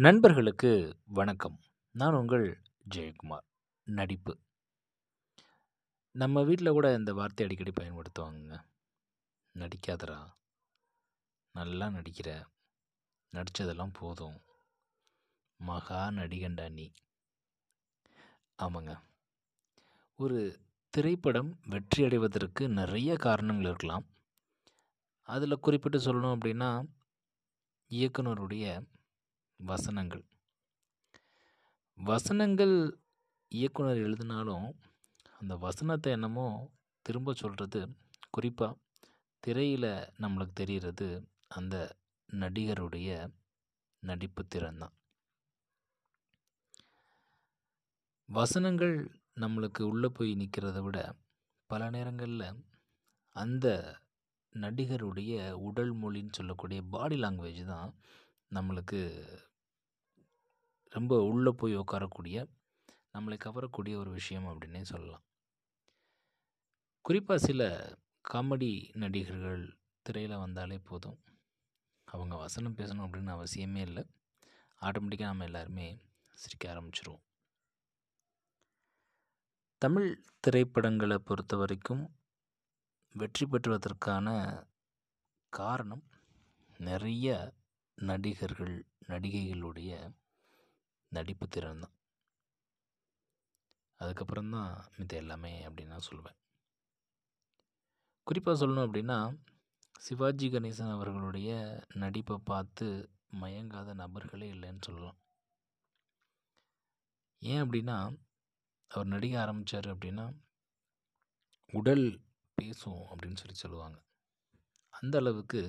நண்பர்களுக்கு வணக்கம். நான் உங்கள் ஜெயக்குமார் நடிப்பு. நம்ம வீட்டில் கூட இந்த வார்த்தை அடிக்கடி பயன்படுத்துவாங்கங்க. நடிக்காதரா நல்லா நடிக்கிற. நடித்ததெல்லாம் போதும். மகா நடிகண்டா நீ. ஆமாங்க. ஒரு திரைப்படம் வெற்றி அடைவதற்கு நிறைய காரணங்கள் இருக்கலாம். அதில் குறிப்பிட்டு சொல்லணும் அப்படின்னா இயக்குனருடைய வசனங்கள். வசனங்கள் இயக்குனர் எழுதினாலும் அந்த வசனத்தை என்னமோ திரும்ப சொல்கிறது குறிப்பாக திரையில் நம்மளுக்கு தெரிகிறது அந்த நடிகருடைய நடிப்பு திறன்தான். வசனங்கள் நம்மளுக்கு உள்ளே போய் நிற்கிறத விட பல நேரங்களில் அந்த நடிகருடைய உடல் மொழின்னு சொல்லக்கூடிய பாடி லாங்குவேஜ் தான் நம்மளுக்கு ரொம்ப உள்ளே போய் உட்காரக்கூடிய நம்மளை கவரக்கூடிய ஒரு விஷயம் அப்படின்னே சொல்லலாம். குறிப்பாக சில காமெடி நடிகர்கள் திரையில் வந்தாலே போதும். அவங்க வசனம் பேசணும் அப்படின்னு அவசியமே இல்லை. ஆட்டோமேட்டிக்காக நம்ம எல்லாருமே சிரிக்க ஆரம்பிச்சிருவோம். தமிழ் திரைப்படங்களை பொறுத்த வரைக்கும் வெற்றி பெற்றுவதற்கான காரணம் நிறைய நடிகர்கள் நடிகைகளுடைய நடிப்பு திறன் தான். அதுக்கப்புறம் தான் மித்த எல்லாமே அப்படின்னு நான் சொல்லுவேன் குறிப்பாக சொல்லணும் அப்படின்னா சிவாஜி கணேசன் அவர்களுடைய நடிப்பை பார்த்து மயங்காத நபர்களே இல்லைன்னு சொல்லலாம். ஏன் அப்படின்னா அவர் நடிக்க ஆரம்பித்தார் அப்படின்னா உடல் பேசும் அப்படின்னு சொல்லி சொல்லுவாங்க. அந்த அளவுக்கு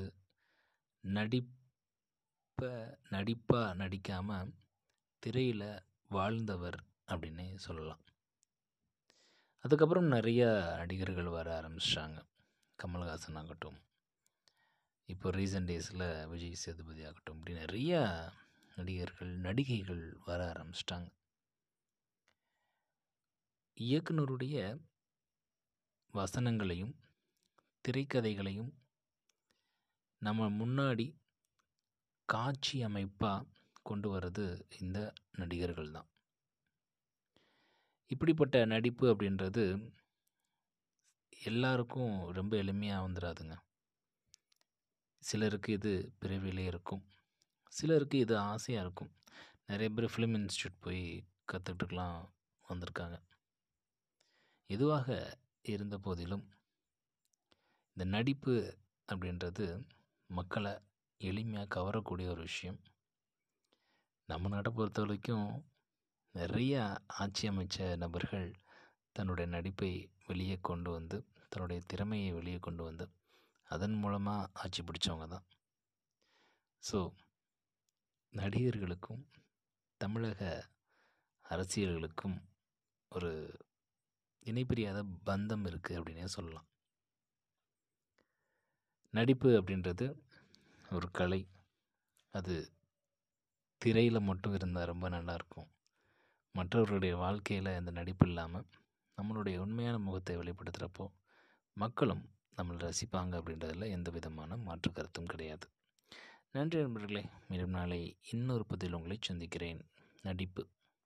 நடிப்பை நடிப்பாக நடிக்காமல் திரையில் வாழ்ந்தவர் அப்படின்னே சொல்லலாம். அதுக்கப்புறம் நிறைய நடிகர்கள் வர ஆரம்பிச்சிட்டாங்க. கமல்ஹாசன் ஆகட்டும். இப்போ ரீசெண்ட் டேஸில் விஜய் சேதுபதி ஆகட்டும் இப்படி நிறைய நடிகர்கள் நடிகைகள் வர ஆரம்பிச்சிட்டாங்க. இயக்குனருடைய வசனங்களையும் திரைக்கதைகளையும் நம்ம முன்னாடி காட்சி அமைப்பாக கொண்டு வர்றது இந்த நடிகர்கள் தான். இப்படிப்பட்ட நடிப்பு அப்படின்றது எல்லாருக்கும் ரொம்ப எளிமையாக வந்துடாதுங்க சிலருக்கு இது பிறவிலே இருக்கும். சிலருக்கு இது ஆசையாக இருக்கும். நிறைய பேர் ஃபிலிம் இன்ஸ்டியூட் போய் கற்றுக்கிட்டுலாம் வந்திருக்காங்க. எதுவாக இருந்த போதிலும் இந்த நடிப்பு அப்படின்றது மக்களை எளிமையாக கவரக்கூடிய ஒரு விஷயம். நம்ம நாட்டை பொறுத்த வரைக்கும் நிறையா ஆட்சி அமைச்ச நபர்கள் தன்னுடைய நடிப்பை வெளியே கொண்டு வந்து தன்னுடைய திறமையை வெளியே கொண்டு வந்து அதன் மூலமாக ஆட்சி பிடிச்சவங்க தான். ஸோ நடிகர்களுக்கும் தமிழக அரசியல்களுக்கும் ஒரு இணைப்பிரியாத பந்தம் இருக்குது அப்படின்னே சொல்லலாம். நடிப்பு அப்படின்றது ஒரு கலை. அது திரையில் மட்டும் இருந்தால் ரொம்ப நல்லாயிருக்கும் மற்றவர்களுடைய வாழ்க்கையில் இந்த நடிப்பு இல்லாமல் நம்மளுடைய உண்மையான முகத்தை வெளிப்படுத்துகிறப்போ மக்களும் நம்மளை ரசிப்பாங்க அப்படின்றதுல எந்த விதமான மாற்று கருத்தும் கிடையாது. நன்றி நண்பர்களே மீண்டும் நாளை இன்னொரு பதில் உங்களை சந்திக்கிறேன். நடிப்பு.